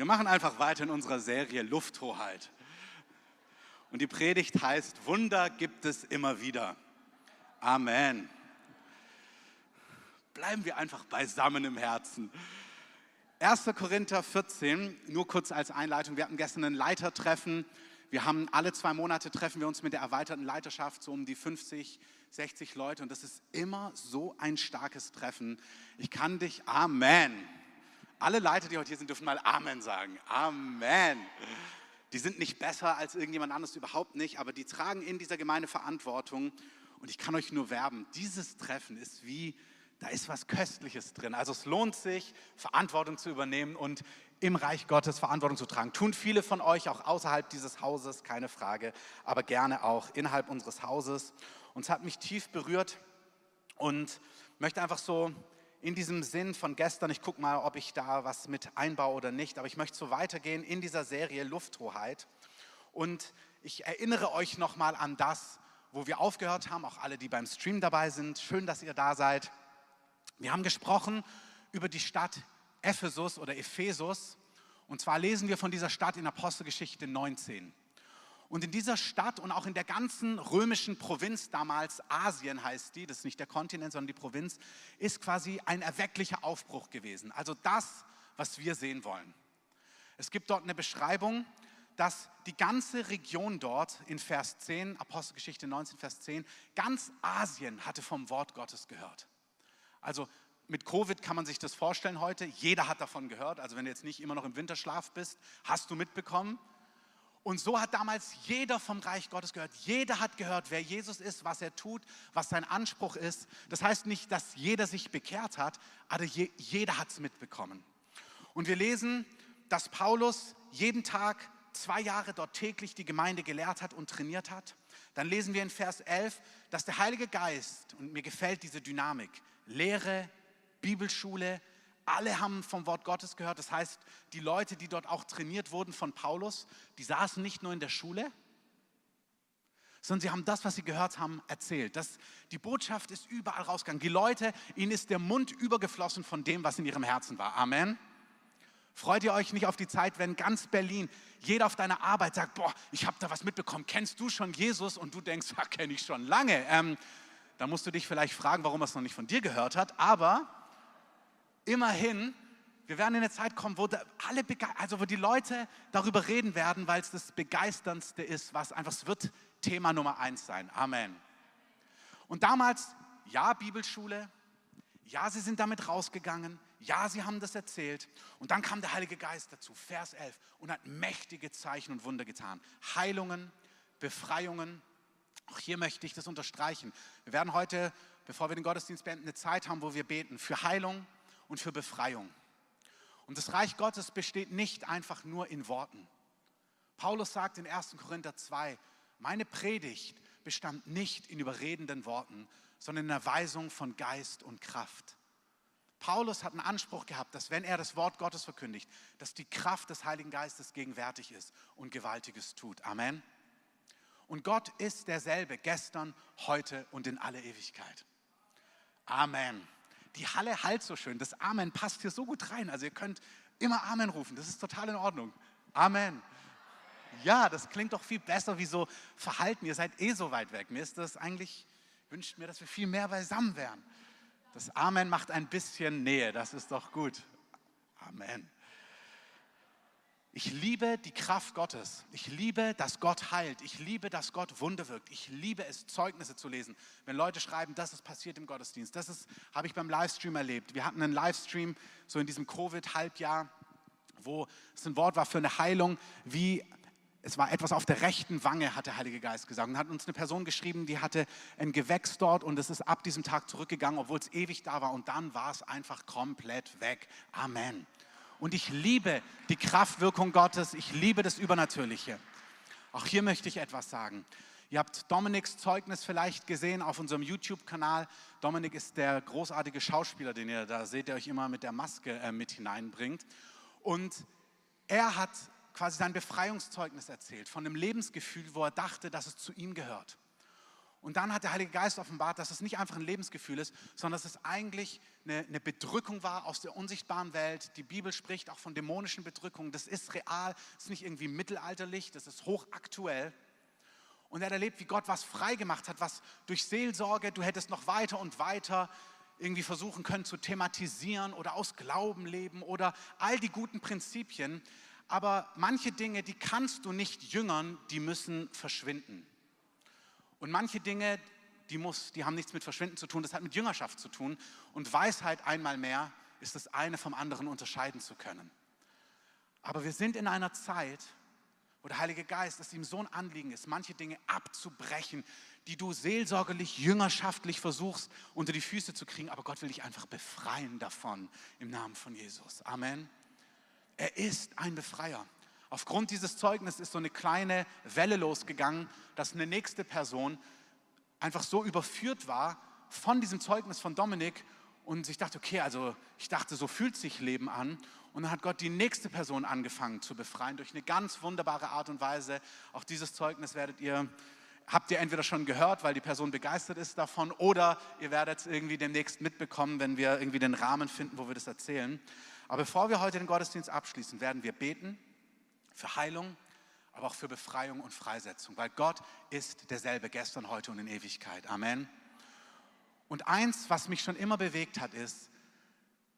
Wir machen einfach weiter in unserer Serie Lufthoheit. Und die Predigt heißt, Wunder gibt es immer wieder. Amen. Bleiben wir einfach beisammen im Herzen. 1. Korinther 14, nur kurz als Einleitung. Wir hatten gestern ein Leitertreffen. Wir haben alle zwei Monate treffen wir uns mit der erweiterten Leiterschaft, so um die 50, 60 Leute. Und das ist immer so ein starkes Treffen. Ich kann dich, Amen. Alle Leiter, die heute hier sind, dürfen mal Amen sagen. Amen. Die sind nicht besser als irgendjemand anderes, überhaupt nicht, aber die tragen in dieser Gemeinde Verantwortung. Und ich kann euch nur werben, dieses Treffen ist wie, da ist was Köstliches drin. Also es lohnt sich, Verantwortung zu übernehmen und im Reich Gottes Verantwortung zu tragen. Tun viele von euch auch außerhalb dieses Hauses, keine Frage, aber gerne auch innerhalb unseres Hauses. Und es hat mich tief berührt und möchte einfach so in diesem Sinn von gestern, ich gucke mal, ob ich da was mit einbaue oder nicht, aber ich möchte so weitergehen in dieser Serie Lufthoheit. Und ich erinnere euch nochmal an das, wo wir aufgehört haben, auch alle, die beim Stream dabei sind. Schön, dass ihr da seid. Wir haben gesprochen über die Stadt Ephesus oder Ephesus. Und zwar lesen wir von dieser Stadt in Apostelgeschichte 19. Und in dieser Stadt und auch in der ganzen römischen Provinz damals, Asien heißt die, das ist nicht der Kontinent, sondern die Provinz, ist quasi ein erwecklicher Aufbruch gewesen. Also das, was wir sehen wollen. Es gibt dort eine Beschreibung, dass die ganze Region dort in Vers 10, Apostelgeschichte 19, Vers 10, ganz Asien hatte vom Wort Gottes gehört. Also mit Covid kann man sich das vorstellen heute. Jeder hat davon gehört. Also wenn du jetzt nicht immer noch im Winterschlaf bist, hast du mitbekommen. Und so hat damals jeder vom Reich Gottes gehört. Jeder hat gehört, wer Jesus ist, was er tut, was sein Anspruch ist. Das heißt nicht, dass jeder sich bekehrt hat, aber jeder hat es mitbekommen. Und wir lesen, dass Paulus jeden Tag zwei Jahre dort täglich die Gemeinde gelehrt hat und trainiert hat. Dann lesen wir in Vers 11, dass der Heilige Geist, und mir gefällt diese Dynamik, Lehre, Bibelschule, alle haben vom Wort Gottes gehört. Das heißt, die Leute, die dort auch trainiert wurden von Paulus, die saßen nicht nur in der Schule, sondern sie haben das, was sie gehört haben, erzählt. Das, die Botschaft ist überall rausgegangen. Die Leute, ihnen ist der Mund übergeflossen von dem, was in ihrem Herzen war. Amen. Freut ihr euch nicht auf die Zeit, wenn ganz Berlin, jeder auf deiner Arbeit sagt, boah, ich habe da was mitbekommen, kennst du schon Jesus? Und du denkst, ja, kenne ich schon lange. Ähm, da musst du dich vielleicht fragen, warum er es noch nicht von dir gehört hat. Aber immerhin, wir werden in eine Zeit kommen, wo, alle, also wo die Leute darüber reden werden, weil es das Begeisterndste ist, was einfach, es wird Thema Nummer eins sein. Amen. Und damals, ja, Bibelschule, ja, sie sind damit rausgegangen, ja, sie haben das erzählt. Und dann kam der Heilige Geist dazu, Vers 11, und hat mächtige Zeichen und Wunder getan. Heilungen, Befreiungen. Auch hier möchte ich das unterstreichen. Wir werden heute, bevor wir den Gottesdienst beenden, eine Zeit haben, wo wir beten für Heilung, und für Befreiung. Und das Reich Gottes besteht nicht einfach nur in Worten. Paulus sagt in 1. Korinther 2, meine Predigt bestand nicht in überredenden Worten, sondern in der Weisung von Geist und Kraft. Paulus hat einen Anspruch gehabt, dass wenn er das Wort Gottes verkündigt, dass die Kraft des Heiligen Geistes gegenwärtig ist und Gewaltiges tut. Amen. Und Gott ist derselbe gestern, heute und in alle Ewigkeit. Amen die Halle halt so schön. Das Amen passt hier so gut rein. Also ihr könnt immer Amen rufen. Das ist total in Ordnung. Amen. Ja, das klingt doch viel besser wie so Verhalten. Ihr seid eh so weit weg. Mir ist das eigentlich, wünscht mir, dass wir viel mehr beisammen wären. Das Amen macht ein bisschen Nähe. Das ist doch gut. Amen. Ich liebe die Kraft Gottes. Ich liebe, dass Gott heilt. Ich liebe, dass Gott Wunder wirkt. Ich liebe es, Zeugnisse zu lesen. Wenn Leute schreiben, das ist passiert im Gottesdienst. Das ist, habe ich beim Livestream erlebt. Wir hatten einen Livestream so in diesem Covid-Halbjahr, wo es ein Wort war für eine Heilung, wie es war etwas auf der rechten Wange, hat der Heilige Geist gesagt. Und hat uns eine Person geschrieben, die hatte ein Gewächs dort und es ist ab diesem Tag zurückgegangen, obwohl es ewig da war. Und dann war es einfach komplett weg. Amen. Und ich liebe die Kraftwirkung Gottes. Ich liebe das Übernatürliche. Auch hier möchte ich etwas sagen. Ihr habt Dominiks Zeugnis vielleicht gesehen auf unserem YouTube-Kanal. Dominik ist der großartige Schauspieler, den ihr da seht, der euch immer mit der Maske äh, mit hineinbringt. Und er hat quasi sein Befreiungszeugnis erzählt von einem Lebensgefühl, wo er dachte, dass es zu ihm gehört. Und dann hat der Heilige Geist offenbart, dass es nicht einfach ein Lebensgefühl ist, sondern dass es eigentlich eine, eine, Bedrückung war aus der unsichtbaren Welt. Die Bibel spricht auch von dämonischen Bedrückungen. Das ist real, das ist nicht irgendwie mittelalterlich, das ist hochaktuell. Und er hat erlebt, wie Gott was freigemacht hat, was durch Seelsorge, du hättest noch weiter und weiter irgendwie versuchen können zu thematisieren oder aus Glauben leben oder all die guten Prinzipien. Aber manche Dinge, die kannst du nicht jüngern, die müssen verschwinden. Und manche Dinge, die, muss, die haben nichts mit Verschwinden zu tun, das hat mit Jüngerschaft zu tun. Und Weisheit einmal mehr ist das eine vom anderen unterscheiden zu können. Aber wir sind in einer Zeit, wo der Heilige Geist, dass ihm so ein Anliegen ist, manche Dinge abzubrechen, die du seelsorgerlich, jüngerschaftlich versuchst unter die Füße zu kriegen. Aber Gott will dich einfach befreien davon im Namen von Jesus. Amen. Er ist ein Befreier. Aufgrund dieses Zeugnisses ist so eine kleine Welle losgegangen, dass eine nächste Person einfach so überführt war von diesem Zeugnis von Dominik und sich dachte, okay, also ich dachte, so fühlt sich Leben an. Und dann hat Gott die nächste Person angefangen zu befreien durch eine ganz wunderbare Art und Weise. Auch dieses Zeugnis werdet ihr, habt ihr entweder schon gehört, weil die Person begeistert ist davon, oder ihr werdet es irgendwie demnächst mitbekommen, wenn wir irgendwie den Rahmen finden, wo wir das erzählen. Aber bevor wir heute den Gottesdienst abschließen, werden wir beten für Heilung, aber auch für Befreiung und Freisetzung, weil Gott ist derselbe gestern, heute und in Ewigkeit. Amen. Und eins, was mich schon immer bewegt hat, ist,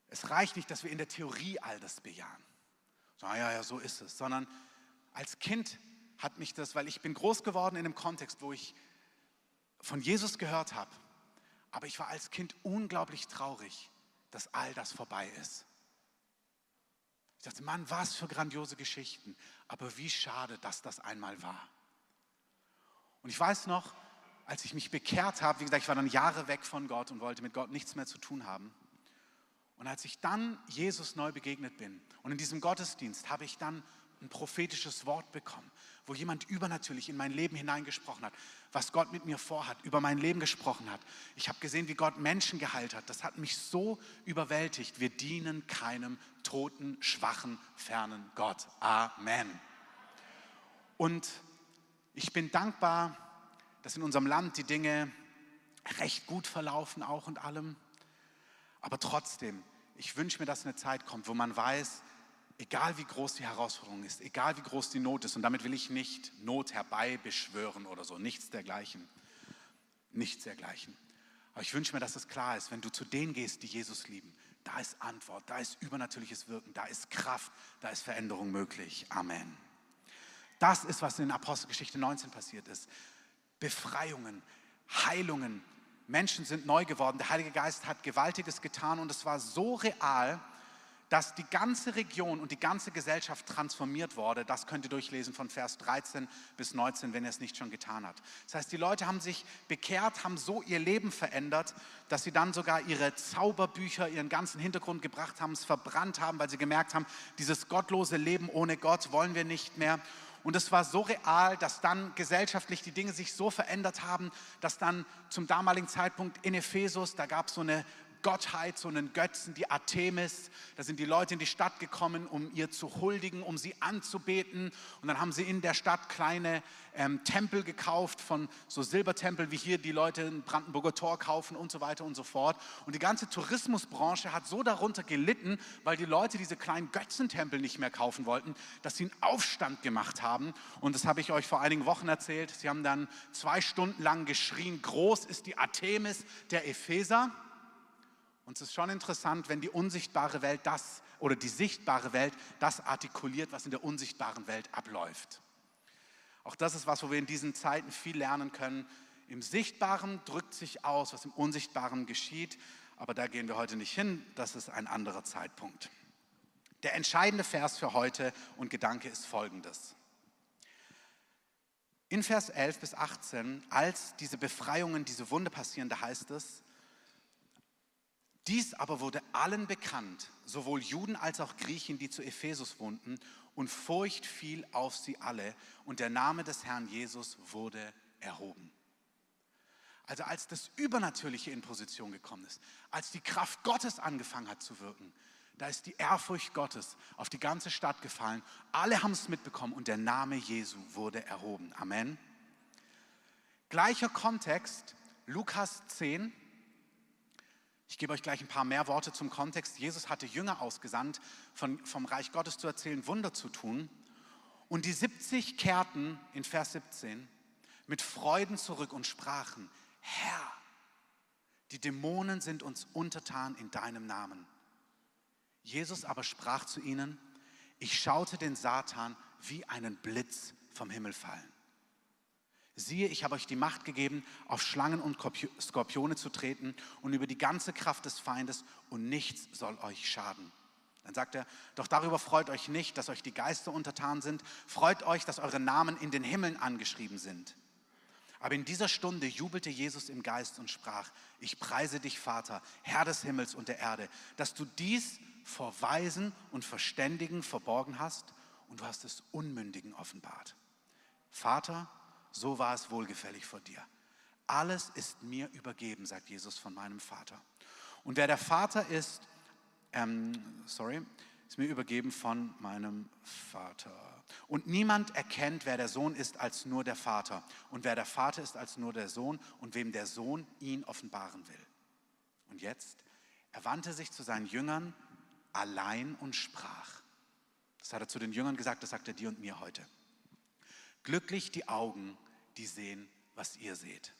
es reicht nicht, dass wir in der Theorie all das bejahen. So, ja, ja, so ist es. Sondern als Kind hat mich das, weil ich bin groß geworden in einem Kontext, wo ich von Jesus gehört habe. Aber ich war als Kind unglaublich traurig, dass all das vorbei ist. Ich dachte, Mann, was für grandiose Geschichten. Aber wie schade, dass das einmal war. Und ich weiß noch, als ich mich bekehrt habe, wie gesagt, ich war dann Jahre weg von Gott und wollte mit Gott nichts mehr zu tun haben. Und als ich dann Jesus neu begegnet bin und in diesem Gottesdienst habe ich dann ein prophetisches Wort bekommen, wo jemand übernatürlich in mein Leben hineingesprochen hat, was Gott mit mir vorhat, über mein Leben gesprochen hat. Ich habe gesehen, wie Gott Menschen geheilt hat. Das hat mich so überwältigt. Wir dienen keinem toten, schwachen, fernen Gott. Amen. Und ich bin dankbar, dass in unserem Land die Dinge recht gut verlaufen, auch und allem. Aber trotzdem, ich wünsche mir, dass eine Zeit kommt, wo man weiß, egal wie groß die Herausforderung ist, egal wie groß die Not ist, und damit will ich nicht Not herbeibeschwören oder so, nichts dergleichen, nichts dergleichen. Aber ich wünsche mir, dass es klar ist, wenn du zu denen gehst, die Jesus lieben, da ist Antwort, da ist übernatürliches Wirken, da ist Kraft, da ist Veränderung möglich. Amen. Das ist, was in Apostelgeschichte 19 passiert ist. Befreiungen, Heilungen, Menschen sind neu geworden. Der Heilige Geist hat Gewaltiges getan und es war so real, dass die ganze Region und die ganze Gesellschaft transformiert wurde. Das könnt ihr durchlesen von Vers 13 bis 19, wenn ihr es nicht schon getan habt. Das heißt, die Leute haben sich bekehrt, haben so ihr Leben verändert, dass sie dann sogar ihre Zauberbücher, ihren ganzen Hintergrund gebracht haben, es verbrannt haben, weil sie gemerkt haben, dieses gottlose Leben ohne Gott wollen wir nicht mehr. Und es war so real, dass dann gesellschaftlich die Dinge sich so verändert haben, dass dann zum damaligen Zeitpunkt in Ephesus, da gab es so eine Gottheit, so einen Götzen, die Artemis. Da sind die Leute in die Stadt gekommen, um ihr zu huldigen, um sie anzubeten. Und dann haben sie in der Stadt kleine ähm, Tempel gekauft, von so Silbertempel, wie hier die Leute in Brandenburger Tor kaufen und so weiter und so fort. Und die ganze Tourismusbranche hat so darunter gelitten, weil die Leute diese kleinen Götzentempel nicht mehr kaufen wollten, dass sie einen Aufstand gemacht haben. Und das habe ich euch vor einigen Wochen erzählt. Sie haben dann zwei Stunden lang geschrien, groß ist die Artemis der Epheser. Und es ist schon interessant, wenn die unsichtbare Welt das oder die sichtbare Welt das artikuliert, was in der unsichtbaren Welt abläuft. Auch das ist was, wo wir in diesen Zeiten viel lernen können. Im Sichtbaren drückt sich aus, was im Unsichtbaren geschieht, aber da gehen wir heute nicht hin, das ist ein anderer Zeitpunkt. Der entscheidende Vers für heute und Gedanke ist folgendes. In Vers 11 bis 18, als diese Befreiungen, diese Wunde passieren, da heißt es, dies aber wurde allen bekannt, sowohl Juden als auch Griechen, die zu Ephesus wohnten, und Furcht fiel auf sie alle, und der Name des Herrn Jesus wurde erhoben. Also als das Übernatürliche in Position gekommen ist, als die Kraft Gottes angefangen hat zu wirken, da ist die Ehrfurcht Gottes auf die ganze Stadt gefallen. Alle haben es mitbekommen und der Name Jesu wurde erhoben. Amen. Gleicher Kontext, Lukas 10. Ich gebe euch gleich ein paar mehr Worte zum Kontext. Jesus hatte Jünger ausgesandt, von, vom Reich Gottes zu erzählen, Wunder zu tun. Und die 70 kehrten in Vers 17 mit Freuden zurück und sprachen, Herr, die Dämonen sind uns untertan in deinem Namen. Jesus aber sprach zu ihnen, ich schaute den Satan wie einen Blitz vom Himmel fallen. Siehe, ich habe euch die Macht gegeben, auf Schlangen und Skorpione zu treten und über die ganze Kraft des Feindes und nichts soll euch schaden. Dann sagt er, doch darüber freut euch nicht, dass euch die Geister untertan sind, freut euch, dass eure Namen in den Himmeln angeschrieben sind. Aber in dieser Stunde jubelte Jesus im Geist und sprach, ich preise dich, Vater, Herr des Himmels und der Erde, dass du dies vor Weisen und Verständigen verborgen hast und du hast es Unmündigen offenbart. Vater, so war es wohlgefällig vor dir. Alles ist mir übergeben, sagt Jesus von meinem Vater. Und wer der Vater ist, ähm, sorry, ist mir übergeben von meinem Vater. Und niemand erkennt, wer der Sohn ist, als nur der Vater. Und wer der Vater ist, als nur der Sohn und wem der Sohn ihn offenbaren will. Und jetzt, er wandte sich zu seinen Jüngern allein und sprach. Das hat er zu den Jüngern gesagt, das sagt er dir und mir heute. Glücklich die Augen, die sehen, was ihr seht.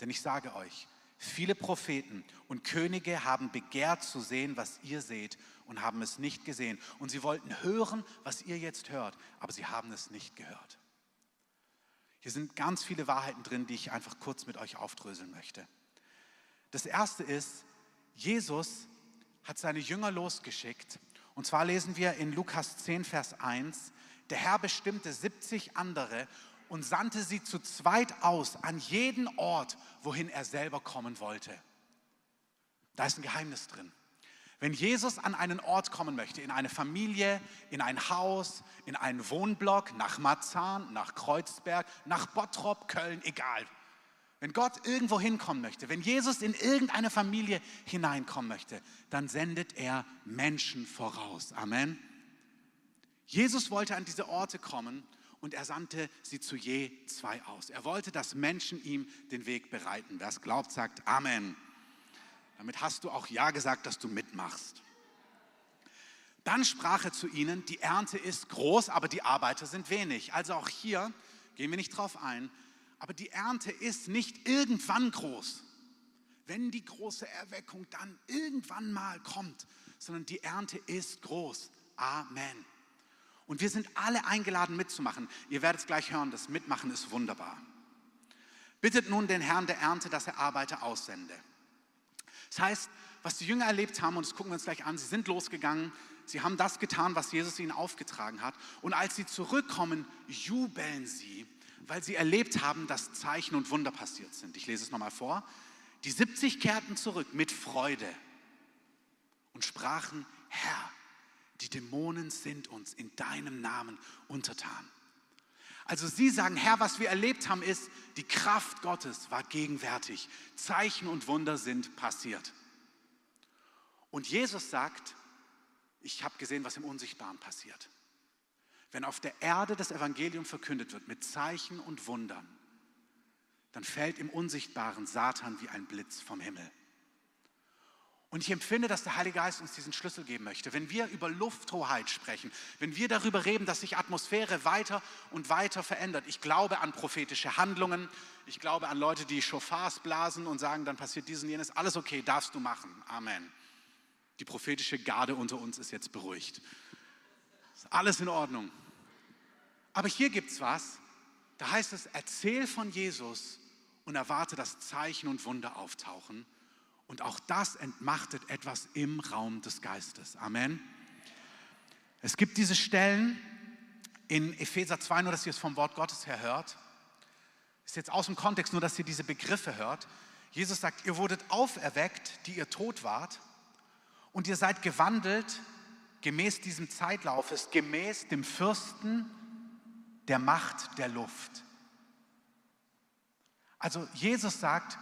Denn ich sage euch, viele Propheten und Könige haben begehrt zu sehen, was ihr seht und haben es nicht gesehen. Und sie wollten hören, was ihr jetzt hört, aber sie haben es nicht gehört. Hier sind ganz viele Wahrheiten drin, die ich einfach kurz mit euch aufdröseln möchte. Das erste ist, Jesus hat seine Jünger losgeschickt. Und zwar lesen wir in Lukas 10, Vers 1, der Herr bestimmte 70 andere und sandte sie zu zweit aus an jeden Ort, wohin er selber kommen wollte. Da ist ein Geheimnis drin. Wenn Jesus an einen Ort kommen möchte, in eine Familie, in ein Haus, in einen Wohnblock, nach Marzahn, nach Kreuzberg, nach Bottrop, Köln, egal. Wenn Gott irgendwo hinkommen möchte, wenn Jesus in irgendeine Familie hineinkommen möchte, dann sendet er Menschen voraus. Amen. Jesus wollte an diese Orte kommen und er sandte sie zu je zwei aus. Er wollte, dass Menschen ihm den Weg bereiten. Wer es glaubt, sagt Amen. Damit hast du auch Ja gesagt, dass du mitmachst. Dann sprach er zu ihnen, die Ernte ist groß, aber die Arbeiter sind wenig. Also auch hier gehen wir nicht drauf ein, aber die Ernte ist nicht irgendwann groß, wenn die große Erweckung dann irgendwann mal kommt, sondern die Ernte ist groß. Amen. Und wir sind alle eingeladen mitzumachen. Ihr werdet es gleich hören, das Mitmachen ist wunderbar. Bittet nun den Herrn der Ernte, dass er Arbeiter aussende. Das heißt, was die Jünger erlebt haben, und das gucken wir uns gleich an, sie sind losgegangen, sie haben das getan, was Jesus ihnen aufgetragen hat. Und als sie zurückkommen, jubeln sie, weil sie erlebt haben, dass Zeichen und Wunder passiert sind. Ich lese es nochmal vor. Die 70 kehrten zurück mit Freude und sprachen, Herr, die Dämonen sind uns in deinem Namen untertan. Also sie sagen, Herr, was wir erlebt haben, ist, die Kraft Gottes war gegenwärtig. Zeichen und Wunder sind passiert. Und Jesus sagt, ich habe gesehen, was im Unsichtbaren passiert. Wenn auf der Erde das Evangelium verkündet wird mit Zeichen und Wundern, dann fällt im Unsichtbaren Satan wie ein Blitz vom Himmel. Und ich empfinde, dass der Heilige Geist uns diesen Schlüssel geben möchte. Wenn wir über Lufthoheit sprechen, wenn wir darüber reden, dass sich Atmosphäre weiter und weiter verändert. Ich glaube an prophetische Handlungen. Ich glaube an Leute, die Schofars blasen und sagen, dann passiert dies und jenes. Alles okay, darfst du machen. Amen. Die prophetische Garde unter uns ist jetzt beruhigt. Ist alles in Ordnung. Aber hier gibt es was. Da heißt es, erzähl von Jesus und erwarte, dass Zeichen und Wunder auftauchen. Und auch das entmachtet etwas im Raum des Geistes. Amen. Es gibt diese Stellen in Epheser 2, nur dass ihr es vom Wort Gottes her hört. Ist jetzt aus dem Kontext, nur dass ihr diese Begriffe hört. Jesus sagt, ihr wurdet auferweckt, die ihr tot wart, und ihr seid gewandelt gemäß diesem Zeitlaufes, gemäß dem Fürsten der Macht der Luft. Also Jesus sagt,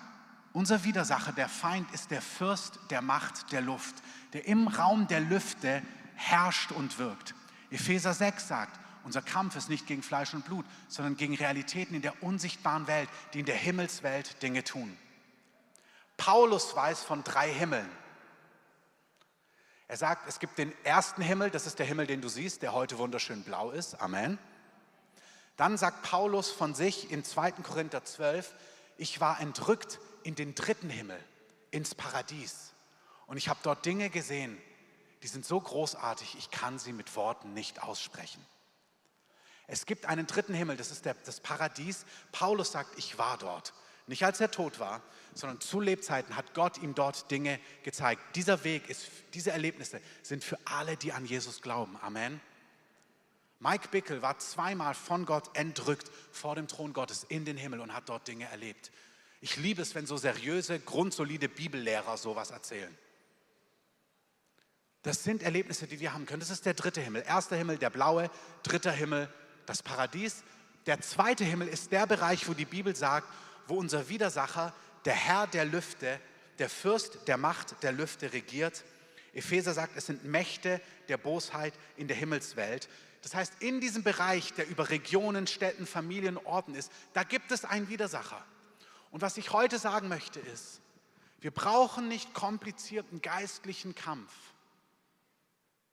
unser Widersacher, der Feind, ist der Fürst der Macht der Luft, der im Raum der Lüfte herrscht und wirkt. Epheser 6 sagt, unser Kampf ist nicht gegen Fleisch und Blut, sondern gegen Realitäten in der unsichtbaren Welt, die in der Himmelswelt Dinge tun. Paulus weiß von drei Himmeln. Er sagt, es gibt den ersten Himmel, das ist der Himmel, den du siehst, der heute wunderschön blau ist. Amen. Dann sagt Paulus von sich in 2. Korinther 12, ich war entrückt in den dritten Himmel, ins Paradies. Und ich habe dort Dinge gesehen, die sind so großartig, ich kann sie mit Worten nicht aussprechen. Es gibt einen dritten Himmel, das ist der, das Paradies. Paulus sagt, ich war dort. Nicht als er tot war, sondern zu Lebzeiten hat Gott ihm dort Dinge gezeigt. Dieser Weg ist, diese Erlebnisse sind für alle, die an Jesus glauben. Amen. Mike Bickel war zweimal von Gott entrückt vor dem Thron Gottes in den Himmel und hat dort Dinge erlebt. Ich liebe es, wenn so seriöse, grundsolide Bibellehrer sowas erzählen. Das sind Erlebnisse, die wir haben können. Das ist der dritte Himmel. Erster Himmel, der blaue, dritter Himmel, das Paradies. Der zweite Himmel ist der Bereich, wo die Bibel sagt, wo unser Widersacher, der Herr der Lüfte, der Fürst der Macht der Lüfte regiert. Epheser sagt, es sind Mächte der Bosheit in der Himmelswelt. Das heißt, in diesem Bereich, der über Regionen, Städten, Familien, Orten ist, da gibt es einen Widersacher. Und was ich heute sagen möchte ist, wir brauchen nicht komplizierten geistlichen Kampf.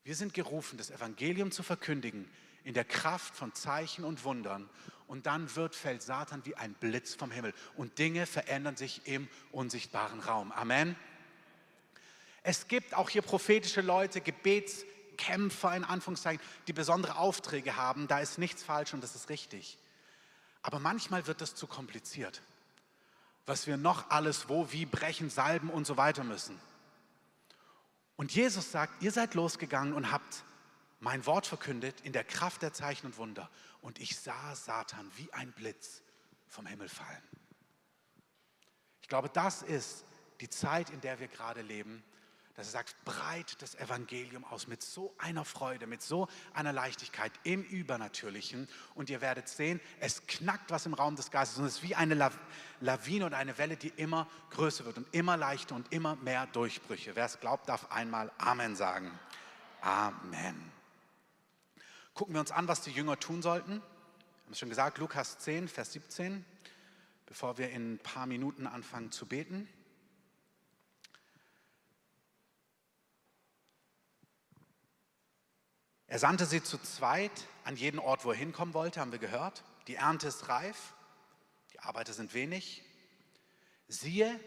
Wir sind gerufen, das Evangelium zu verkündigen in der Kraft von Zeichen und Wundern. Und dann wird, fällt Satan wie ein Blitz vom Himmel. Und Dinge verändern sich im unsichtbaren Raum. Amen. Es gibt auch hier prophetische Leute, Gebetskämpfer in Anführungszeichen, die besondere Aufträge haben. Da ist nichts falsch und das ist richtig. Aber manchmal wird es zu kompliziert, was wir noch alles wo, wie brechen, salben und so weiter müssen. Und Jesus sagt, ihr seid losgegangen und habt mein Wort verkündet in der Kraft der Zeichen und Wunder. Und ich sah Satan wie ein Blitz vom Himmel fallen. Ich glaube, das ist die Zeit, in der wir gerade leben dass er sagt, breit das Evangelium aus mit so einer Freude, mit so einer Leichtigkeit im Übernatürlichen. Und ihr werdet sehen, es knackt was im Raum des Geistes und es ist wie eine Lawine und eine Welle, die immer größer wird und immer leichter und immer mehr Durchbrüche. Wer es glaubt, darf einmal Amen sagen. Amen. Gucken wir uns an, was die Jünger tun sollten. Wir haben es schon gesagt, Lukas 10, Vers 17, bevor wir in ein paar Minuten anfangen zu beten. Er sandte sie zu zweit an jeden Ort, wo er hinkommen wollte, haben wir gehört. Die Ernte ist reif, die Arbeiter sind wenig. Siehe,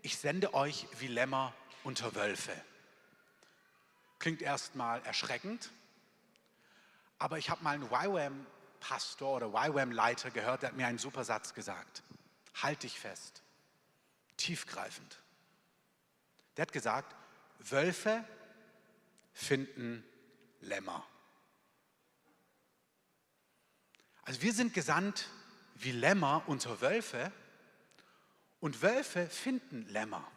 ich sende euch wie Lämmer unter Wölfe. Klingt erstmal erschreckend, aber ich habe mal einen YWAM-Pastor oder YWAM-Leiter gehört, der hat mir einen super Satz gesagt. Halt dich fest, tiefgreifend. Der hat gesagt, Wölfe finden Lämmer. Also wir sind gesandt wie Lämmer unter Wölfe und Wölfe finden Lämmer.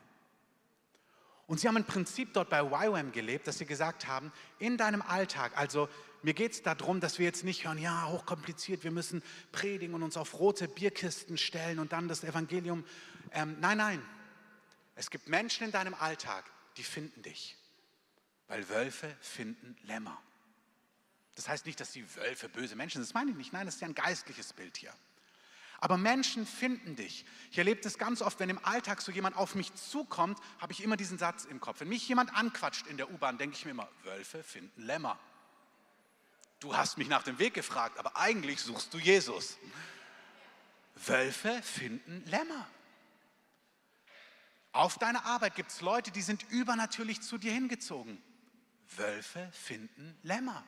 Und sie haben ein Prinzip dort bei YWAM gelebt, dass sie gesagt haben, in deinem Alltag, also mir geht es darum, dass wir jetzt nicht hören, ja, hochkompliziert, wir müssen predigen und uns auf rote Bierkisten stellen und dann das Evangelium. Ähm, nein, nein, es gibt Menschen in deinem Alltag, die finden dich, weil Wölfe finden Lämmer. Das heißt nicht, dass die Wölfe böse Menschen sind, das meine ich nicht. Nein, das ist ja ein geistliches Bild hier. Aber Menschen finden dich. Ich erlebe das ganz oft, wenn im Alltag so jemand auf mich zukommt, habe ich immer diesen Satz im Kopf. Wenn mich jemand anquatscht in der U-Bahn, denke ich mir immer, Wölfe finden Lämmer. Du hast mich nach dem Weg gefragt, aber eigentlich suchst du Jesus. Wölfe finden Lämmer. Auf deiner Arbeit gibt es Leute, die sind übernatürlich zu dir hingezogen. Wölfe finden Lämmer.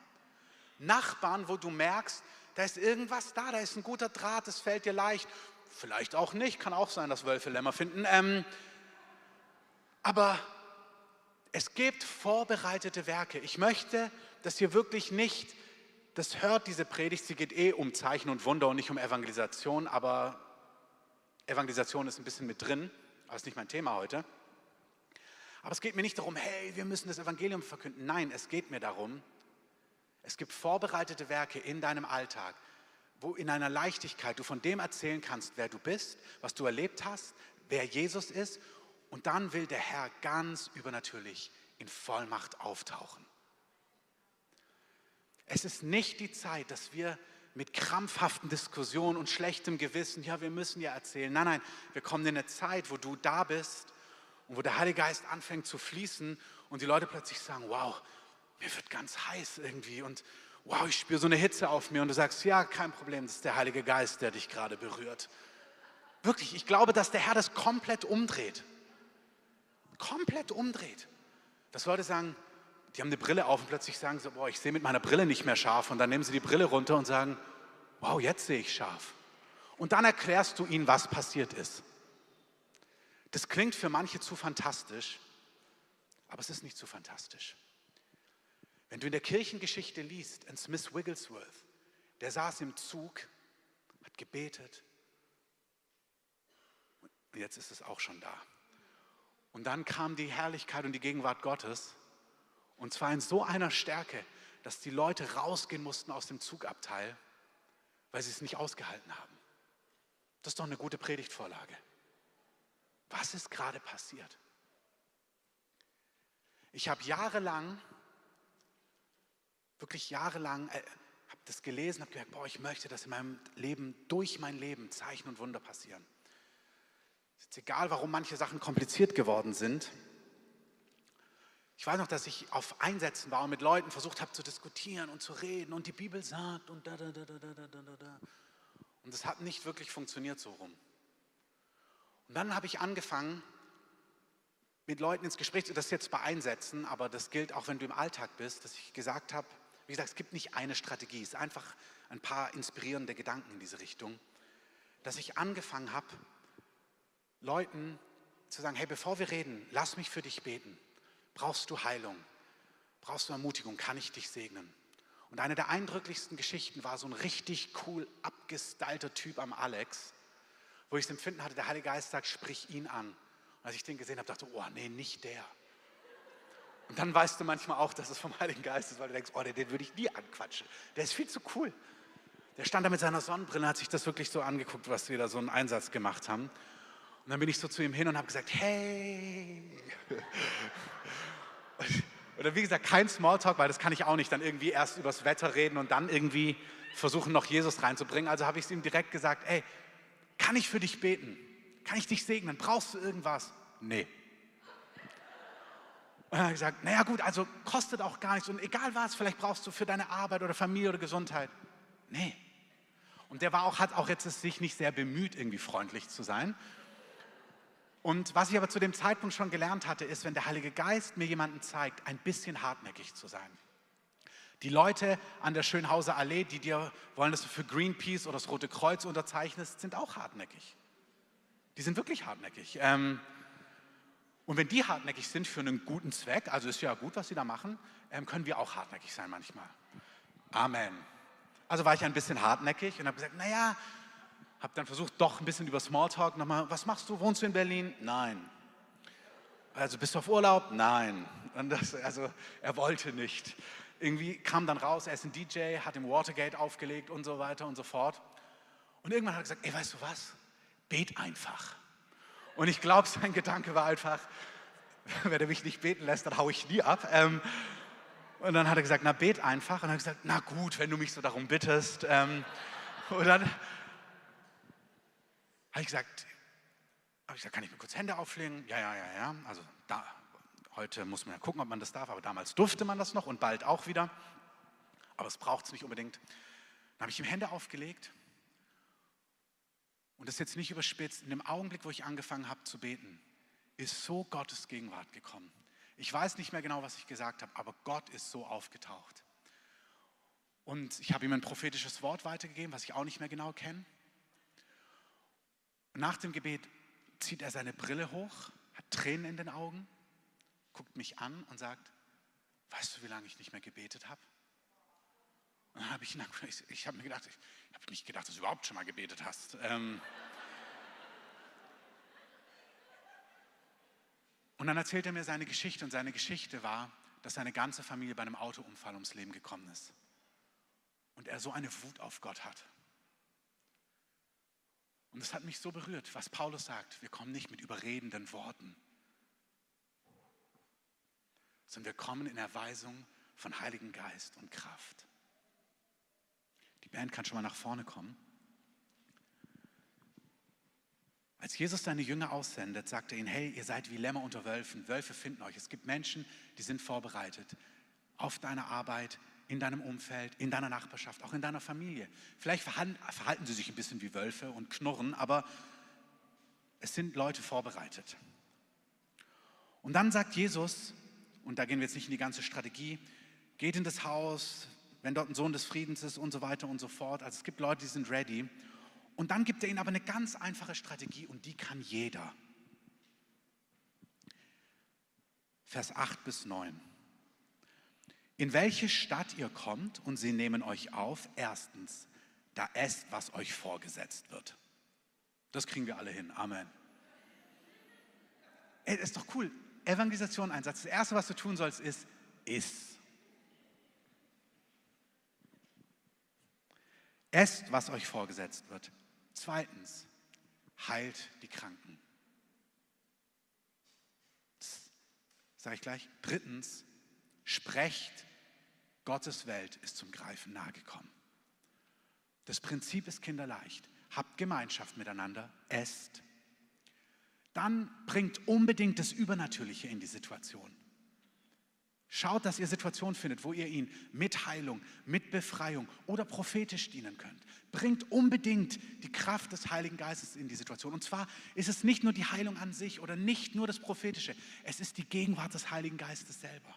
Nachbarn, wo du merkst, da ist irgendwas da, da ist ein guter Draht, es fällt dir leicht. Vielleicht auch nicht, kann auch sein, dass Wölfe Lämmer finden. Ähm, aber es gibt vorbereitete Werke. Ich möchte, dass ihr wirklich nicht, das hört diese Predigt, sie geht eh um Zeichen und Wunder und nicht um Evangelisation, aber Evangelisation ist ein bisschen mit drin, aber ist nicht mein Thema heute. Aber es geht mir nicht darum, hey, wir müssen das Evangelium verkünden. Nein, es geht mir darum, es gibt vorbereitete Werke in deinem Alltag, wo in einer Leichtigkeit du von dem erzählen kannst, wer du bist, was du erlebt hast, wer Jesus ist. Und dann will der Herr ganz übernatürlich in Vollmacht auftauchen. Es ist nicht die Zeit, dass wir mit krampfhaften Diskussionen und schlechtem Gewissen, ja, wir müssen ja erzählen. Nein, nein, wir kommen in eine Zeit, wo du da bist und wo der Heilige Geist anfängt zu fließen und die Leute plötzlich sagen, wow, mir wird ganz heiß irgendwie und wow, ich spüre so eine Hitze auf mir und du sagst, ja, kein Problem, das ist der Heilige Geist, der dich gerade berührt. Wirklich, ich glaube, dass der Herr das komplett umdreht. Komplett umdreht. Dass Leute sagen, die haben eine Brille auf und plötzlich sagen so, boah, ich sehe mit meiner Brille nicht mehr scharf. Und dann nehmen sie die Brille runter und sagen, wow, jetzt sehe ich scharf. Und dann erklärst du ihnen, was passiert ist. Das klingt für manche zu fantastisch, aber es ist nicht zu fantastisch. Wenn du in der Kirchengeschichte liest, ein Smith Wigglesworth, der saß im Zug, hat gebetet und jetzt ist es auch schon da. Und dann kam die Herrlichkeit und die Gegenwart Gottes und zwar in so einer Stärke, dass die Leute rausgehen mussten aus dem Zugabteil, weil sie es nicht ausgehalten haben. Das ist doch eine gute Predigtvorlage. Was ist gerade passiert? Ich habe jahrelang, wirklich jahrelang, äh, habe das gelesen, habe gemerkt, boah, ich möchte, dass in meinem Leben, durch mein Leben Zeichen und Wunder passieren. Es ist egal, warum manche Sachen kompliziert geworden sind. Ich weiß noch, dass ich auf Einsätzen war und mit Leuten versucht habe zu diskutieren und zu reden und die Bibel sagt und da, da, da, da, da, da, da. Und das hat nicht wirklich funktioniert so rum. Und dann habe ich angefangen, mit Leuten ins Gespräch, das jetzt bei Einsätzen, aber das gilt auch, wenn du im Alltag bist, dass ich gesagt habe, wie gesagt, es gibt nicht eine Strategie, es ist einfach ein paar inspirierende Gedanken in diese Richtung, dass ich angefangen habe, Leuten zu sagen, hey, bevor wir reden, lass mich für dich beten. Brauchst du Heilung? Brauchst du Ermutigung? Kann ich dich segnen? Und eine der eindrücklichsten Geschichten war so ein richtig cool abgestylter Typ am Alex, wo ich das Empfinden hatte, der Heilige Geist sagt, sprich ihn an. Und als ich den gesehen habe, dachte ich, oh nee, nicht der. Und dann weißt du manchmal auch, dass es vom Heiligen Geist ist, weil du denkst, oh, den, den würde ich nie anquatschen. Der ist viel zu cool. Der stand da mit seiner Sonnenbrille, hat sich das wirklich so angeguckt, was wir da so einen Einsatz gemacht haben. Und dann bin ich so zu ihm hin und habe gesagt, hey. Oder wie gesagt, kein Smalltalk, weil das kann ich auch nicht. Dann irgendwie erst übers Wetter reden und dann irgendwie versuchen, noch Jesus reinzubringen. Also habe ich es ihm direkt gesagt, ey, kann ich für dich beten? Kann ich dich segnen? Brauchst du irgendwas? Nee. Und habe ich gesagt, naja gut, also kostet auch gar nichts und egal was, vielleicht brauchst du für deine Arbeit oder Familie oder Gesundheit. Nee. Und der war auch, hat auch jetzt sich nicht sehr bemüht, irgendwie freundlich zu sein. Und was ich aber zu dem Zeitpunkt schon gelernt hatte, ist, wenn der Heilige Geist mir jemanden zeigt, ein bisschen hartnäckig zu sein. Die Leute an der Schönhauser Allee, die dir wollen, dass du für Greenpeace oder das Rote Kreuz unterzeichnest, sind auch hartnäckig. Die sind wirklich hartnäckig. Ähm, und wenn die hartnäckig sind für einen guten Zweck, also ist ja gut, was sie da machen, ähm, können wir auch hartnäckig sein manchmal. Amen. Also war ich ein bisschen hartnäckig und habe gesagt, naja, habe dann versucht, doch ein bisschen über Smalltalk nochmal, was machst du, wohnst du in Berlin? Nein. Also bist du auf Urlaub? Nein. Das, also er wollte nicht. Irgendwie kam dann raus, er ist ein DJ, hat im Watergate aufgelegt und so weiter und so fort. Und irgendwann hat er gesagt, ey, weißt du was? Bet einfach. Und ich glaube, sein Gedanke war einfach, wenn er mich nicht beten lässt, dann haue ich nie ab. Ähm, und dann hat er gesagt, na, bet einfach. Und dann hat er gesagt, na gut, wenn du mich so darum bittest. Ähm, und dann habe ich gesagt, ich gesagt, kann ich mir kurz Hände auflegen? Ja, ja, ja, ja. Also da, heute muss man ja gucken, ob man das darf, aber damals durfte man das noch und bald auch wieder. Aber es braucht es nicht unbedingt. Dann habe ich ihm Hände aufgelegt und das jetzt nicht überspitzt. In dem Augenblick, wo ich angefangen habe zu beten, ist so Gottes Gegenwart gekommen. Ich weiß nicht mehr genau, was ich gesagt habe, aber Gott ist so aufgetaucht. Und ich habe ihm ein prophetisches Wort weitergegeben, was ich auch nicht mehr genau kenne. Nach dem Gebet zieht er seine Brille hoch, hat Tränen in den Augen, guckt mich an und sagt, weißt du, wie lange ich nicht mehr gebetet habe? Und dann habe ich, ich, habe mir gedacht, ich habe nicht gedacht, dass du überhaupt schon mal gebetet hast. Ähm und dann erzählt er mir seine Geschichte und seine Geschichte war, dass seine ganze Familie bei einem Autounfall ums Leben gekommen ist. Und er so eine Wut auf Gott hat. Und das hat mich so berührt, was Paulus sagt. Wir kommen nicht mit überredenden Worten, sondern wir kommen in Erweisung von Heiligen Geist und Kraft. Die Band kann schon mal nach vorne kommen. Als Jesus seine Jünger aussendet, sagt er ihnen, hey, ihr seid wie Lämmer unter Wölfen. Wölfe finden euch. Es gibt Menschen, die sind vorbereitet. Auf deiner Arbeit, in deinem Umfeld, in deiner Nachbarschaft, auch in deiner Familie. Vielleicht verhalten sie sich ein bisschen wie Wölfe und knurren, aber es sind Leute vorbereitet. Und dann sagt Jesus, und da gehen wir jetzt nicht in die ganze Strategie, geht in das Haus, wenn dort ein Sohn des Friedens ist und so weiter und so fort. Also es gibt Leute, die sind ready. Und dann gibt er ihnen aber eine ganz einfache Strategie und die kann jeder. Vers 8 bis 9. In welche Stadt ihr kommt und sie nehmen euch auf, erstens, da esst, was euch vorgesetzt wird. Das kriegen wir alle hin. Amen. Ey, ist doch cool. Evangelisation Einsatz. Das Erste, was du tun sollst, ist, iss. Esst, was euch vorgesetzt wird. Zweitens, heilt die Kranken. Sage ich gleich. Drittens, sprecht, Gottes Welt ist zum Greifen nahe gekommen. Das Prinzip ist kinderleicht. Habt Gemeinschaft miteinander, esst. Dann bringt unbedingt das Übernatürliche in die Situation. Schaut, dass ihr Situationen findet, wo ihr ihn mit Heilung, mit Befreiung oder prophetisch dienen könnt. Bringt unbedingt die Kraft des Heiligen Geistes in die Situation. Und zwar ist es nicht nur die Heilung an sich oder nicht nur das Prophetische, es ist die Gegenwart des Heiligen Geistes selber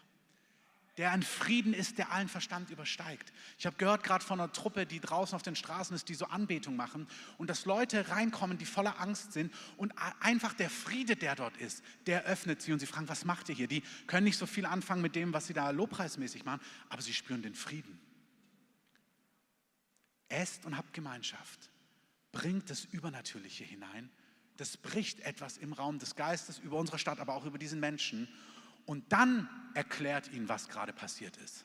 der ein Frieden ist, der allen Verstand übersteigt. Ich habe gehört gerade von einer Truppe, die draußen auf den Straßen ist, die so Anbetung machen und dass Leute reinkommen, die voller Angst sind und einfach der Friede, der dort ist, der öffnet sie und sie fragen, was macht ihr hier? Die können nicht so viel anfangen mit dem, was sie da lobpreismäßig machen, aber sie spüren den Frieden. Esst und habt Gemeinschaft. Bringt das Übernatürliche hinein. Das bricht etwas im Raum des Geistes über unsere Stadt, aber auch über diesen Menschen und dann erklärt ihn, was gerade passiert ist.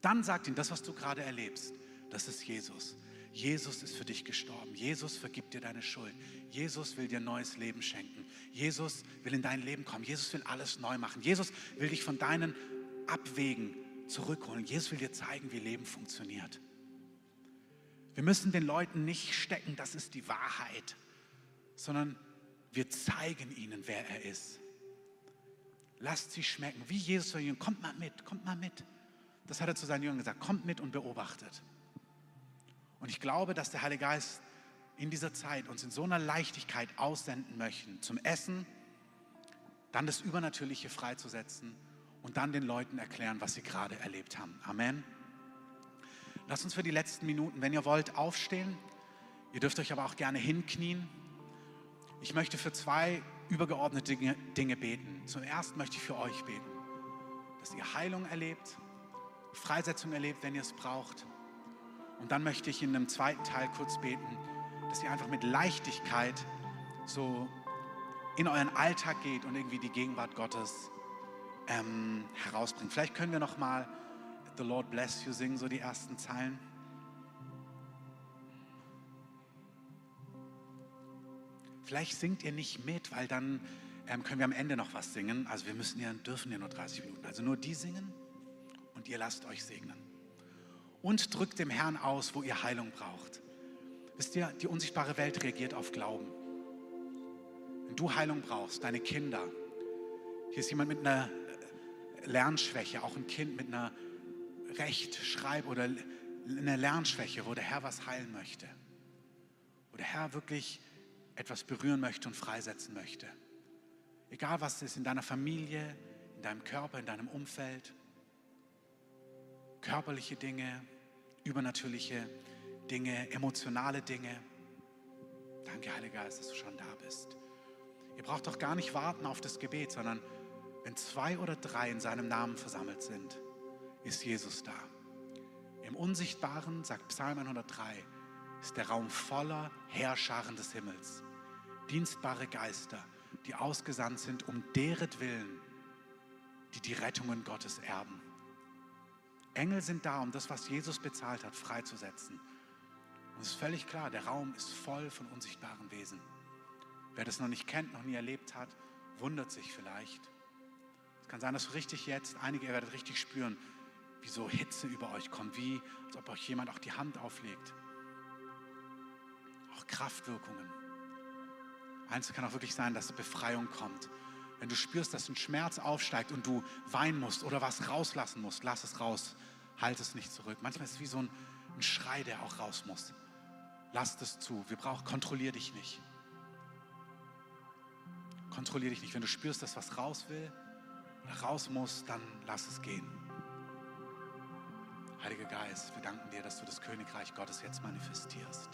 Dann sagt ihm, das, was du gerade erlebst, das ist Jesus. Jesus ist für dich gestorben. Jesus vergibt dir deine Schuld. Jesus will dir neues Leben schenken. Jesus will in dein Leben kommen. Jesus will alles neu machen. Jesus will dich von deinen Abwegen zurückholen. Jesus will dir zeigen, wie Leben funktioniert. Wir müssen den Leuten nicht stecken, das ist die Wahrheit, sondern wir zeigen ihnen, wer er ist. Lasst sie schmecken. Wie Jesus zu Jüngern, kommt mal mit, kommt mal mit. Das hat er zu seinen Jüngern gesagt, kommt mit und beobachtet. Und ich glaube, dass der Heilige Geist in dieser Zeit uns in so einer Leichtigkeit aussenden möchte, zum Essen, dann das Übernatürliche freizusetzen und dann den Leuten erklären, was sie gerade erlebt haben. Amen. Lasst uns für die letzten Minuten, wenn ihr wollt, aufstehen. Ihr dürft euch aber auch gerne hinknien. Ich möchte für zwei übergeordnete Dinge, beten. Zum ersten möchte ich für euch beten, dass ihr Heilung erlebt, Freisetzung erlebt, wenn ihr es braucht. Und dann möchte ich in einem zweiten Teil kurz beten, dass ihr einfach mit Leichtigkeit so in euren Alltag geht und irgendwie die Gegenwart Gottes ähm, herausbringt. Vielleicht können wir noch mal The Lord Bless You singen, so die ersten Zeilen. Vielleicht singt ihr nicht mit, weil dann ähm, können wir am Ende noch was singen. Also wir müssen ja, dürfen ja nur 30 Minuten. Also nur die singen und ihr lasst euch segnen. Und drückt dem Herrn aus, wo ihr Heilung braucht. Wisst ihr, die unsichtbare Welt reagiert auf Glauben. Wenn du Heilung brauchst, deine Kinder, hier ist jemand mit einer äh, Lernschwäche, auch ein Kind mit einer Recht-, Schreib- oder einer Lernschwäche, wo der Herr was heilen möchte. Wo der Herr wirklich etwas berühren möchte und freisetzen möchte. Egal was es ist, in deiner Familie, in deinem Körper, in deinem Umfeld. Körperliche Dinge, übernatürliche Dinge, emotionale Dinge. Danke, Heiliger Geist, dass du schon da bist. Ihr braucht doch gar nicht warten auf das Gebet, sondern wenn zwei oder drei in seinem Namen versammelt sind, ist Jesus da. Im Unsichtbaren, sagt Psalm 103, ist der Raum voller Herrscharen des Himmels dienstbare Geister, die ausgesandt sind, um deretwillen, die die Rettungen Gottes erben. Engel sind da, um das, was Jesus bezahlt hat, freizusetzen. Und es ist völlig klar, der Raum ist voll von unsichtbaren Wesen. Wer das noch nicht kennt, noch nie erlebt hat, wundert sich vielleicht. Es kann sein, dass richtig jetzt, einige ihr werdet richtig spüren, wie so Hitze über euch kommt, wie als ob euch jemand auch die Hand auflegt. Auch Kraftwirkungen. Eins kann auch wirklich sein, dass Befreiung kommt. Wenn du spürst, dass ein Schmerz aufsteigt und du weinen musst oder was rauslassen musst, lass es raus. Halt es nicht zurück. Manchmal ist es wie so ein, ein Schrei, der auch raus muss. Lass es zu. Wir brauchen, kontrollier dich nicht. Kontrollier dich nicht. Wenn du spürst, dass was raus will raus muss, dann lass es gehen. Heiliger Geist, wir danken dir, dass du das Königreich Gottes jetzt manifestierst.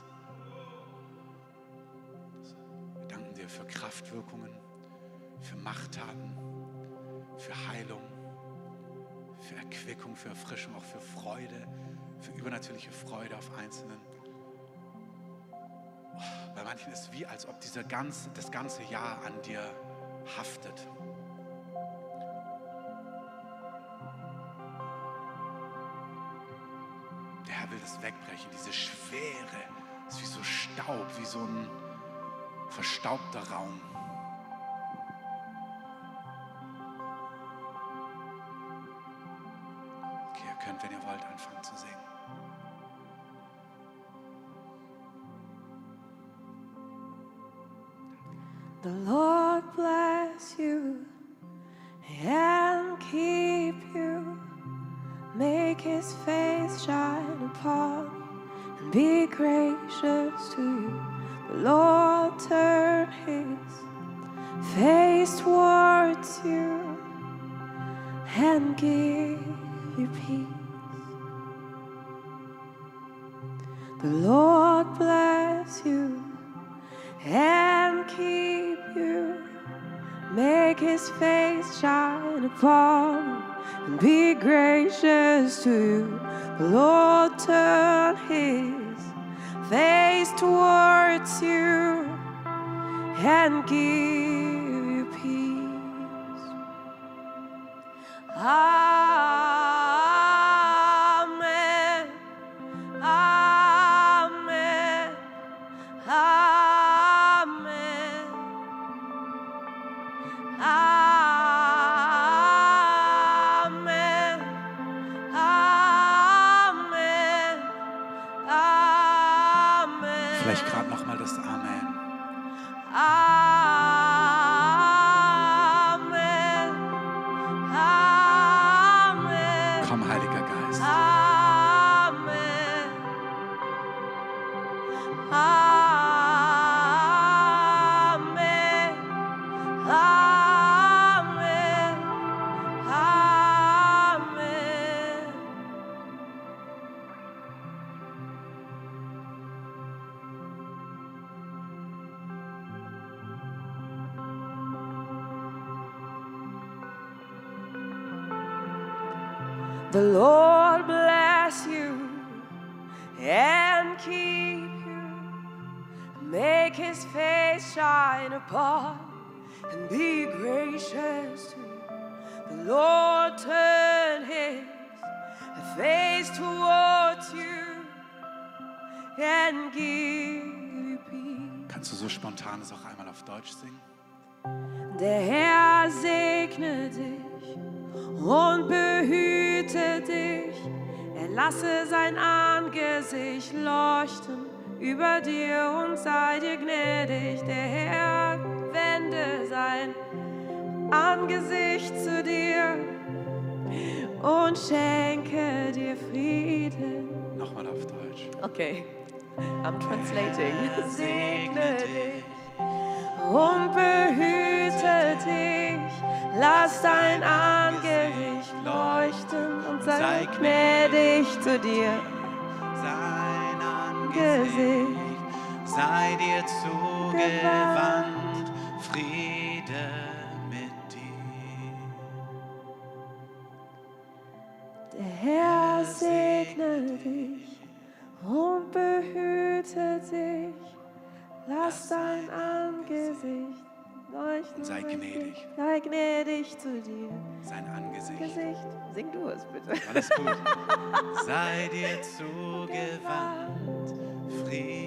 Dir für Kraftwirkungen, für Machttaten, für Heilung, für Erquickung, für Erfrischung, auch für Freude, für übernatürliche Freude auf Einzelnen. Bei manchen ist es wie, als ob dieser ganze, das ganze Jahr an dir haftet. Der Herr will das wegbrechen, diese Schwere. ist wie so Staub, wie so ein verstaubter Raum. Okay, ihr könnt, wenn ihr wollt, anfangen zu singen. The Lord bless you and keep you. Make his face shine upon and be gracious to you. Lord turn his face towards you and give you peace. The Lord bless you and keep you. Make his face shine upon you and be gracious to you. The Lord turn his face towards you and give The Lord bless you and keep you. Make his face shine upon and be gracious to you. The Lord turn his face towards you and give you peace. Kannst du so spontan es auch einmal auf Deutsch singen? Der Herr segne dich und behüte dich. Er lasse sein Angesicht leuchten über dir und sei dir gnädig. Der Herr wende sein Angesicht zu dir und schenke dir Frieden. Nochmal auf Deutsch. Okay, I'm translating. Segne dich und behüte dich. Lass dein Angesicht leuchten und sei gnädig zu dir. Sein Angesicht sei dir zugewandt, Friede mit dir. Der Herr segne dich und behüte dich. Lass dein Angesicht leuchten. Und sei gnädig. Sei gnädig zu dir. Sein Angesicht. Gesicht. Sing du es bitte. Alles gut. sei dir zugewandt, Friede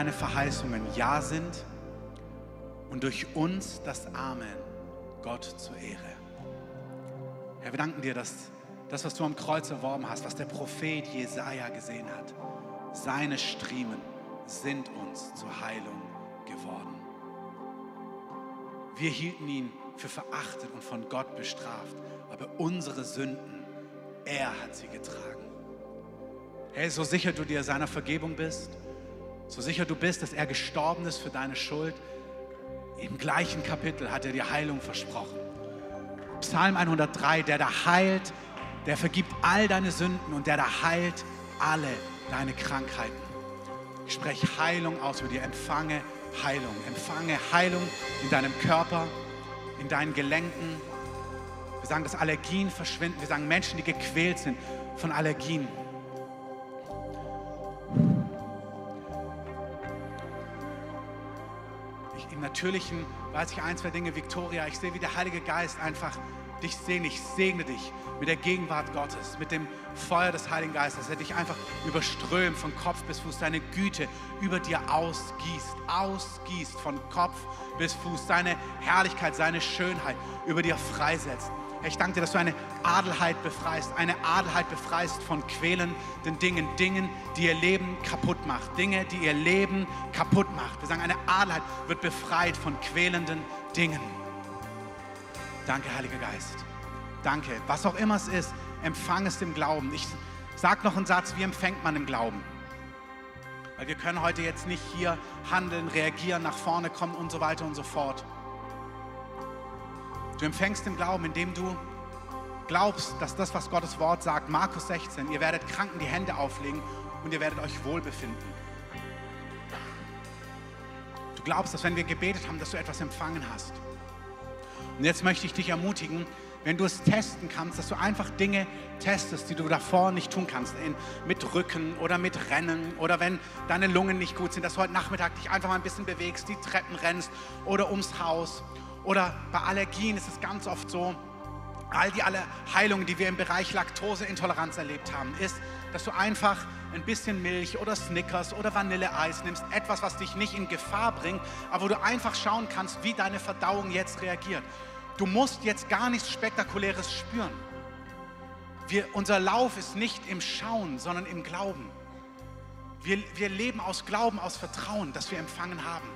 deine Verheißungen Ja sind und durch uns das Amen Gott zur Ehre. Herr, wir danken dir, dass das, was du am Kreuz erworben hast, was der Prophet Jesaja gesehen hat, seine Striemen sind uns zur Heilung geworden. Wir hielten ihn für verachtet und von Gott bestraft, aber unsere Sünden, er hat sie getragen. Hey, so sicher du dir seiner Vergebung bist, so sicher du bist, dass er gestorben ist für deine Schuld, im gleichen Kapitel hat er dir Heilung versprochen. Psalm 103, der da heilt, der vergibt all deine Sünden und der da heilt alle deine Krankheiten. Ich spreche Heilung aus über dir. Empfange Heilung. Empfange Heilung in deinem Körper, in deinen Gelenken. Wir sagen, dass Allergien verschwinden. Wir sagen, Menschen, die gequält sind von Allergien. Im Natürlichen weiß ich ein, zwei Dinge, Victoria. Ich sehe, wie der Heilige Geist einfach dich sehen. Ich segne dich mit der Gegenwart Gottes, mit dem Feuer des Heiligen Geistes, dass er dich einfach überströmt von Kopf bis Fuß, seine Güte über dir ausgießt, ausgießt von Kopf bis Fuß, seine Herrlichkeit, seine Schönheit über dir freisetzt. Ich danke dir, dass du eine Adelheit befreist, eine Adelheit befreist von quälenden Dingen, Dingen, die ihr Leben kaputt macht, Dinge, die ihr Leben kaputt macht. Wir sagen, eine Adelheit wird befreit von quälenden Dingen. Danke, Heiliger Geist. Danke. Was auch immer es ist, empfang es im Glauben. Ich sage noch einen Satz, wie empfängt man im Glauben? Weil wir können heute jetzt nicht hier handeln, reagieren, nach vorne kommen und so weiter und so fort. Du empfängst im Glauben, indem du glaubst, dass das, was Gottes Wort sagt, Markus 16, ihr werdet Kranken die Hände auflegen und ihr werdet euch wohlbefinden. Du glaubst, dass wenn wir gebetet haben, dass du etwas empfangen hast. Und jetzt möchte ich dich ermutigen, wenn du es testen kannst, dass du einfach Dinge testest, die du davor nicht tun kannst, in, mit Rücken oder mit Rennen oder wenn deine Lungen nicht gut sind, dass du heute Nachmittag dich einfach mal ein bisschen bewegst, die Treppen rennst oder ums Haus. Oder bei Allergien ist es ganz oft so, all die alle Heilungen, die wir im Bereich Laktoseintoleranz erlebt haben, ist, dass du einfach ein bisschen Milch oder Snickers oder Vanilleeis nimmst, etwas, was dich nicht in Gefahr bringt, aber wo du einfach schauen kannst, wie deine Verdauung jetzt reagiert. Du musst jetzt gar nichts Spektakuläres spüren. Wir, unser Lauf ist nicht im Schauen, sondern im Glauben. Wir, wir leben aus Glauben, aus Vertrauen, das wir empfangen haben.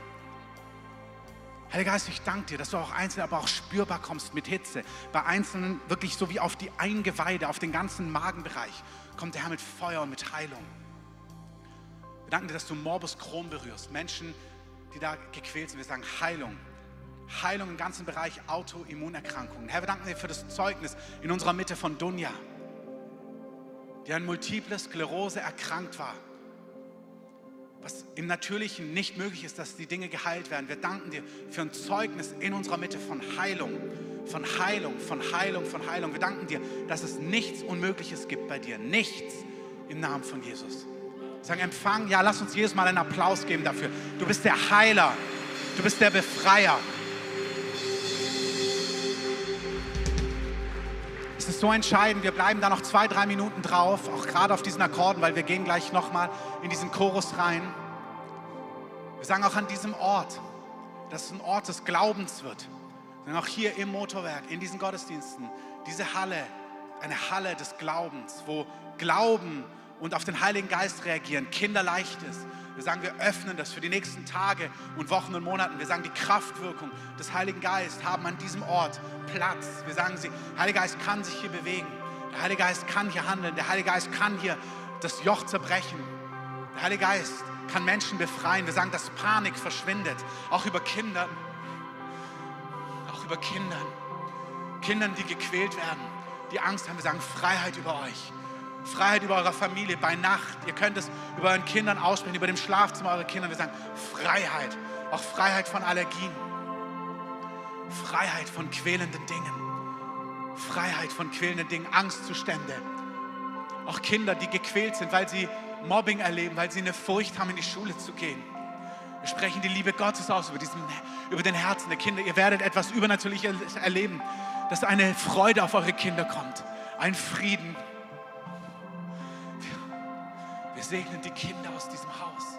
Heiliger Geist, ich danke dir, dass du auch einzeln, aber auch spürbar kommst mit Hitze. Bei Einzelnen wirklich so wie auf die Eingeweide, auf den ganzen Magenbereich kommt der Herr mit Feuer und mit Heilung. Wir danken dir, dass du Morbus Crohn berührst. Menschen, die da gequält sind. Wir sagen Heilung. Heilung im ganzen Bereich Autoimmunerkrankungen. Herr, wir danken dir für das Zeugnis in unserer Mitte von Dunja, die an Multiple Sklerose erkrankt war. Was im Natürlichen nicht möglich ist, dass die Dinge geheilt werden. Wir danken dir für ein Zeugnis in unserer Mitte von Heilung, von Heilung, von Heilung, von Heilung. Wir danken dir, dass es nichts Unmögliches gibt bei dir. Nichts im Namen von Jesus. Sagen Empfang, ja, lass uns jedes Mal einen Applaus geben dafür. Du bist der Heiler, du bist der Befreier. Es ist so entscheidend, wir bleiben da noch zwei, drei Minuten drauf, auch gerade auf diesen Akkorden, weil wir gehen gleich nochmal in diesen Chorus rein. Wir sagen auch an diesem Ort, dass es ein Ort des Glaubens wird. Denn auch hier im Motorwerk, in diesen Gottesdiensten, diese Halle, eine Halle des Glaubens, wo Glauben und auf den Heiligen Geist reagieren, kinderleicht ist. Wir sagen, wir öffnen das für die nächsten Tage und Wochen und Monaten. Wir sagen, die Kraftwirkung des Heiligen Geistes haben an diesem Ort Platz. Wir sagen sie, der Heilige Geist kann sich hier bewegen. Der Heilige Geist kann hier handeln. Der Heilige Geist kann hier das Joch zerbrechen. Der Heilige Geist kann Menschen befreien. Wir sagen, dass Panik verschwindet, auch über Kindern. Auch über Kindern. Kindern, die gequält werden, die Angst haben. Wir sagen, Freiheit über euch. Freiheit über eure Familie bei Nacht. Ihr könnt es über euren Kindern aussprechen, über dem Schlafzimmer eurer Kinder. Wir sagen Freiheit, auch Freiheit von Allergien, Freiheit von quälenden Dingen, Freiheit von quälenden Dingen, Angstzustände. Auch Kinder, die gequält sind, weil sie Mobbing erleben, weil sie eine Furcht haben, in die Schule zu gehen. Wir sprechen die Liebe Gottes aus über, diesen, über den Herzen der Kinder. Ihr werdet etwas Übernatürliches erleben, dass eine Freude auf eure Kinder kommt, ein Frieden, segnen die Kinder aus diesem Haus.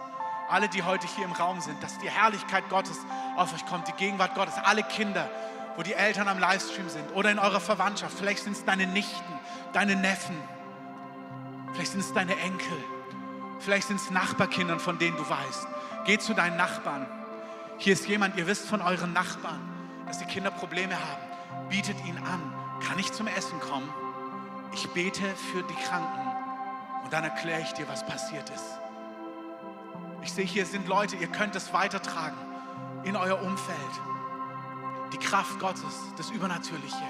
Alle, die heute hier im Raum sind, dass die Herrlichkeit Gottes auf euch kommt, die Gegenwart Gottes. Alle Kinder, wo die Eltern am Livestream sind oder in eurer Verwandtschaft. Vielleicht sind es deine Nichten, deine Neffen. Vielleicht sind es deine Enkel. Vielleicht sind es Nachbarkindern, von denen du weißt. Geh zu deinen Nachbarn. Hier ist jemand, ihr wisst von euren Nachbarn, dass die Kinder Probleme haben. Bietet ihn an. Kann ich zum Essen kommen? Ich bete für die Kranken. Und dann erkläre ich dir, was passiert ist. Ich sehe, hier sind Leute, ihr könnt es weitertragen in euer Umfeld. Die Kraft Gottes, das Übernatürliche.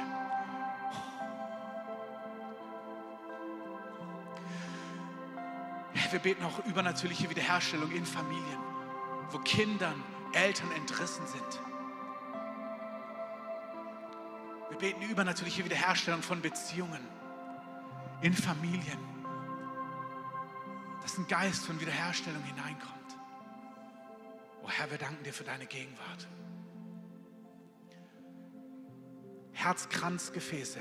Wir beten auch übernatürliche Wiederherstellung in Familien, wo Kindern, Eltern entrissen sind. Wir beten übernatürliche Wiederherstellung von Beziehungen in Familien dass ein Geist von Wiederherstellung hineinkommt. Oh Herr, wir danken dir für deine Gegenwart. Herzkranzgefäße,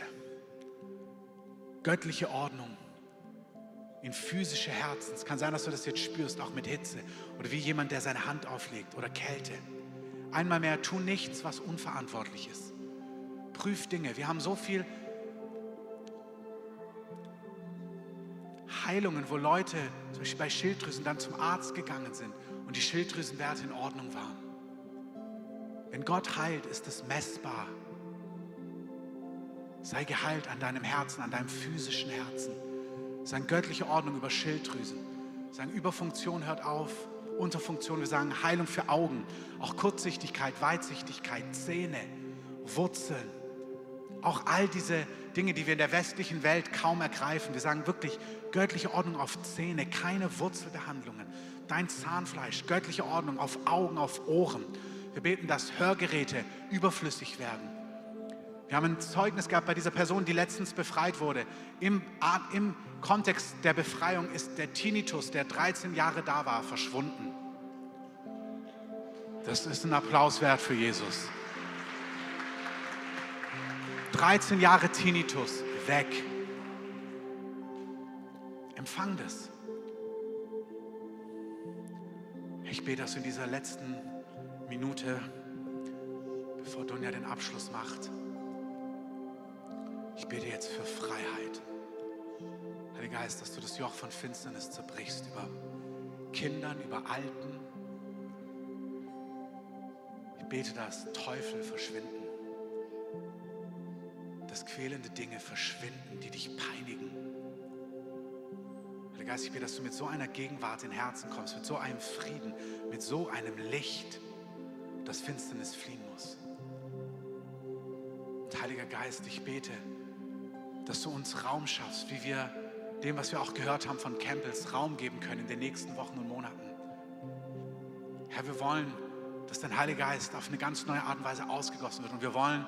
göttliche Ordnung in physische Herzen. Es kann sein, dass du das jetzt spürst, auch mit Hitze oder wie jemand, der seine Hand auflegt oder Kälte. Einmal mehr, tu nichts, was unverantwortlich ist. Prüf Dinge. Wir haben so viel Heilungen, wo Leute zum Beispiel bei Schilddrüsen dann zum Arzt gegangen sind und die Schilddrüsenwerte in Ordnung waren. Wenn Gott heilt, ist es messbar. Sei geheilt an deinem Herzen, an deinem physischen Herzen. Sein göttliche Ordnung über Schilddrüsen. Sagen, Überfunktion hört auf, Unterfunktion, wir sagen Heilung für Augen, auch Kurzsichtigkeit, Weitsichtigkeit, Zähne, Wurzeln. Auch all diese Dinge, die wir in der westlichen Welt kaum ergreifen. Wir sagen wirklich göttliche Ordnung auf Zähne, keine Wurzelbehandlungen. Dein Zahnfleisch, göttliche Ordnung auf Augen, auf Ohren. Wir beten, dass Hörgeräte überflüssig werden. Wir haben ein Zeugnis gehabt bei dieser Person, die letztens befreit wurde. Im, Im Kontext der Befreiung ist der Tinnitus, der 13 Jahre da war, verschwunden. Das ist ein Applaus wert für Jesus. 13 Jahre Tinnitus, weg. Empfang das. Ich bete, dass du in dieser letzten Minute, bevor Dunja den Abschluss macht, ich bete jetzt für Freiheit. Heiliger Geist, dass du das Joch von Finsternis zerbrichst über Kindern, über Alten. Ich bete, dass Teufel verschwinden dass quälende Dinge verschwinden, die dich peinigen. Heiliger Geist, ich bitte, dass du mit so einer Gegenwart in Herzen kommst, mit so einem Frieden, mit so einem Licht, dass Finsternis fliehen muss. Und Heiliger Geist, ich bete, dass du uns Raum schaffst, wie wir dem, was wir auch gehört haben von Campbells, Raum geben können in den nächsten Wochen und Monaten. Herr, wir wollen, dass dein Heiliger Geist auf eine ganz neue Art und Weise ausgegossen wird. Und wir wollen,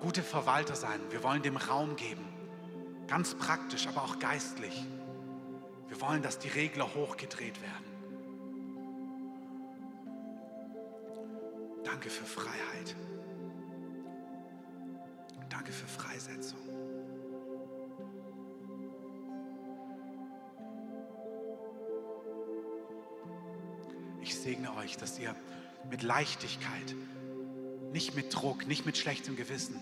gute Verwalter sein. Wir wollen dem Raum geben. Ganz praktisch, aber auch geistlich. Wir wollen, dass die Regler hochgedreht werden. Danke für Freiheit. Danke für Freisetzung. Ich segne euch, dass ihr mit Leichtigkeit, nicht mit Druck, nicht mit schlechtem Gewissen,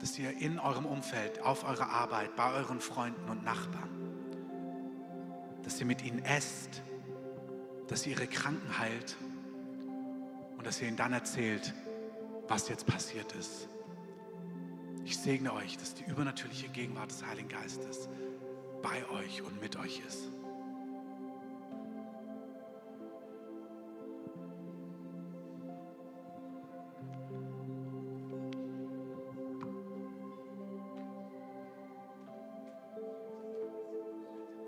dass ihr in eurem Umfeld, auf eurer Arbeit, bei euren Freunden und Nachbarn, dass ihr mit ihnen esst, dass ihr ihre Kranken heilt und dass ihr ihnen dann erzählt, was jetzt passiert ist. Ich segne euch, dass die übernatürliche Gegenwart des Heiligen Geistes bei euch und mit euch ist.